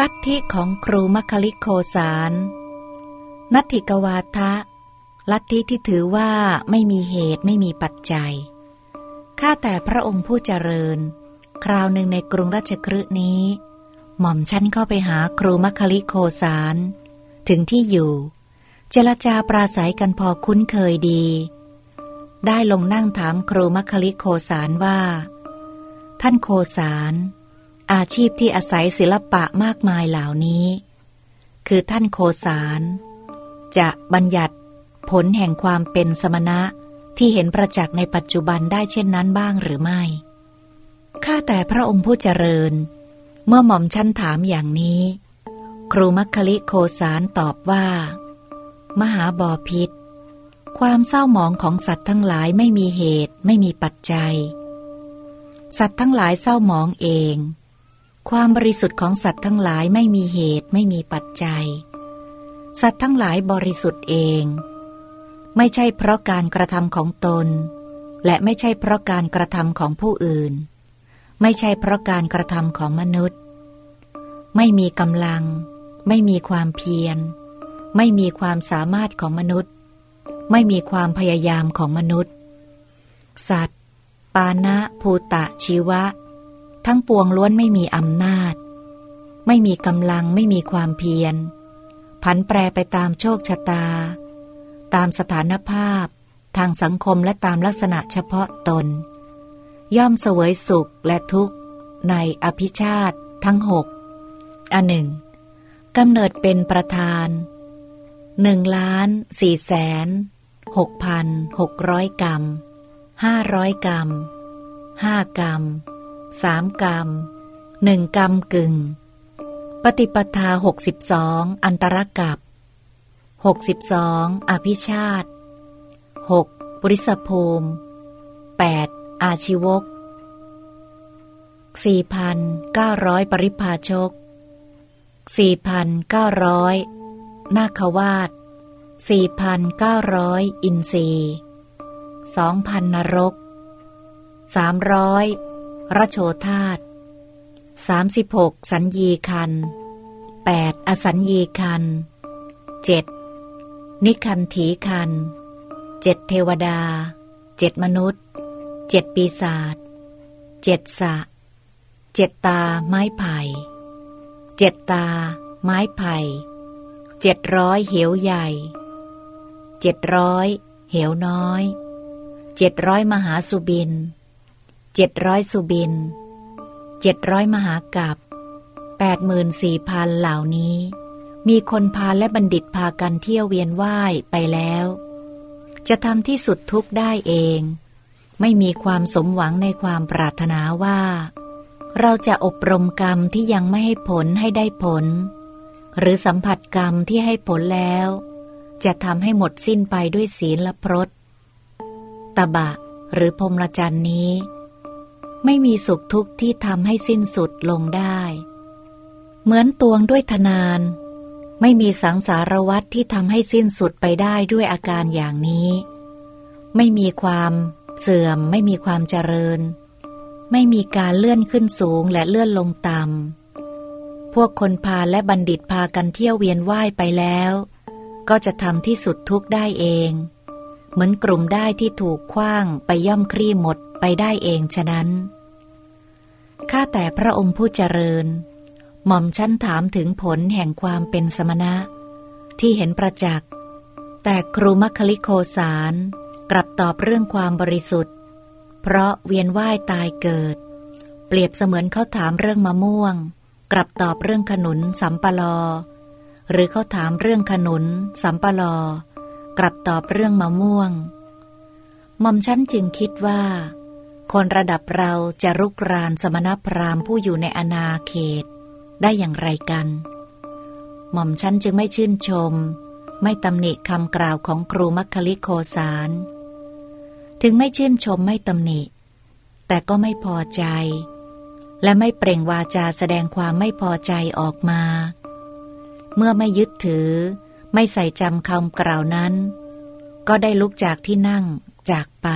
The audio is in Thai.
ลัทธิของครูมัคคิลิโคสารนัตถิกวาทะ ลัทธิที่ถือว่าไม่มีเหตุไม่มีปัจจัย ข้าแต่พระองค์ผู้เจริญ คราวหนึ่งในกรุงราชครืนี้ หม่อมชั้นเข้าไปหาครูมัคคิลิโคสารถึงที่อยู่ เจรจาปราศัยกันพอคุ้นเคยดี ได้ลงนั่งถามครูมัคคลิโคสารว่า ท่านโคสาร อาชีพที่อาศัยศิลปะมากมายเหล่านี้ คือท่านโคสารจะบัญญัติผลแห่งความเป็นสมณะที่เห็นประจักษ์ในปัจจุบันได้เช่นนั้นบ้างหรือไม่ ข้าแต่พระองค์ผู้เจริญ เมื่อหม่อมชั้นถามอย่างนี้ ครูมัคคลิโคสารตอบว่า มหาบอพิษ ความเศร้าหมองของสัตว์ทั้งหลายไม่มีเหตุไม่มีปัจจัย สัตว์ทั้งหลายเศร้าหมองเอง ความบริสุทธิ์ของสัตว์ทั้งหลายไม่มีเหตุไม่มีปัจจัย สัตว์ทั้งหลายบริสุทธิ์เอง ไม่ใช่เพราะการกระทำของตน และไม่ใช่เพราะการกระทำของผู้อื่น ไม่ใช่เพราะการกระทำของมนุษย์ ไม่มีกำลัง ไม่มีความเพียร ไม่มีความสามารถของมนุษย์ ไม่มีความพยายามของมนุษย์ สัตว์ ปานะภูตะชีวะ ทั้งปวงล้วนไม่มีอำนาจ ไม่มีกำลังไม่มีความเพียร ผันแปรไปตามโชคชะตา ตามสถานภาพ ทางสังคมและตามลักษณะเฉพาะตน ย่อมเสวยสุขและทุกข์ ในอภิชาติทั้งหกอันหนึ่งกำเนิดเป็นประธานหนึ่งล้านสี่แสนหกพันหกร้อยกรัมห้าร้อยกรัมห้ากรัม สามกรรมหนึ่งกรรมกึ่ง ปฏิปทาหกสิบสองอันตรกับหกสิบสองอภิชาติหกบริสภูมิแปดอาชีวกสี่พันเก้าร้อยปริพาชกสี่พันเก้าร้อยนาควาตสี่พันเก้าร้อยอินทรีสองพันนรกสามร้อย ระโชธาตสามสิบหกสัญญีคันแปดอสัญญีคันเจ็ดนิคันถีคันเจ็ดเทวดาเจ็ดมนุษย์เจ็ดปีศาจเจ็ดสะเจ็ดตาไม้ไผ่เจ็ดตา ไม้ไผ่เจ็ดร้อยเหวใหญ่เจ็ดร้อยเหวน้อยเจ็ดร้อยมหาสุบิน เจ็ดร้อยสุบินเจ็ดร้อยมหากับแปดหมื่นสี่พันเหล่านี้ มีคนพาและบัณฑิตพากันเที่ยวเวียนว่ายไปแล้ว จะทำที่สุดทุกได้เอง ไม่มีความสมหวังในความปรารถนาว่า เราจะอบรมกรรมที่ยังไม่ให้ผลให้ได้ผล หรือสัมผัสกรรมที่ให้ผลแล้ว จะทำให้หมดสิ้นไปด้วยศีลและพรตตบะหรือพรมละจันนี้ ไม่มีสุขทุกข์ที่ทำให้สิ้นสุดลงได้ เหมือนตวงด้วยทนาน ไม่มีสังสารวัตรที่ทำให้สิ้นสุดไปได้ด้วยอาการอย่างนี้ ไม่มีความเสื่อม ไม่มีความเจริญ ไม่มีการเลื่อนขึ้นสูงและเลื่อนลงต่ำพวกคนพาและบัณฑิตพากันเที่ยวเวียนว่ายไปแล้ว ก็จะทำที่สุดทุกได้เอง เหมือนกลุ่มได้ที่ถูกคว้างไปย่อมคลี่หมด ไปได้เองฉะนั้น ข้าแต่พระองค์ผู้เจริญ หม่อมชั้นถามถึงผลแห่งความเป็นสมณะ ที่เห็นประจักษ์ แต่ครูมัคคิลิโคสารกลับตอบเรื่องความบริสุทธิ์ เพราะเวียนว่ายตายเกิด เปรียบเสมือนเขาถามเรื่องมะม่วง กลับตอบเรื่องขนุนสัมปลอ หรือเขาถามเรื่องขนุนสัมปลอกลับตอบเรื่องมะม่วงหม่อมชั้นจึงคิดว่า คนระดับเราจะรุกรานสมณพราหมณ์ผู้อยู่ในอนาเขต ได้อย่างไรกัน หม่อมฉันจึงไม่ชื่นชม ไม่ตำหนิคำกล่าวของครูมัคคลิโคสาร ถึงไม่ชื่นชมไม่ตำหนิ แต่ก็ไม่พอใจ และไม่เปล่งวาจาแสดงความไม่พอใจออกมา เมื่อไม่ยึดถือ ไม่ใส่จำคำกล่าวนั้น ก็ได้ลุกจากที่นั่งจากไป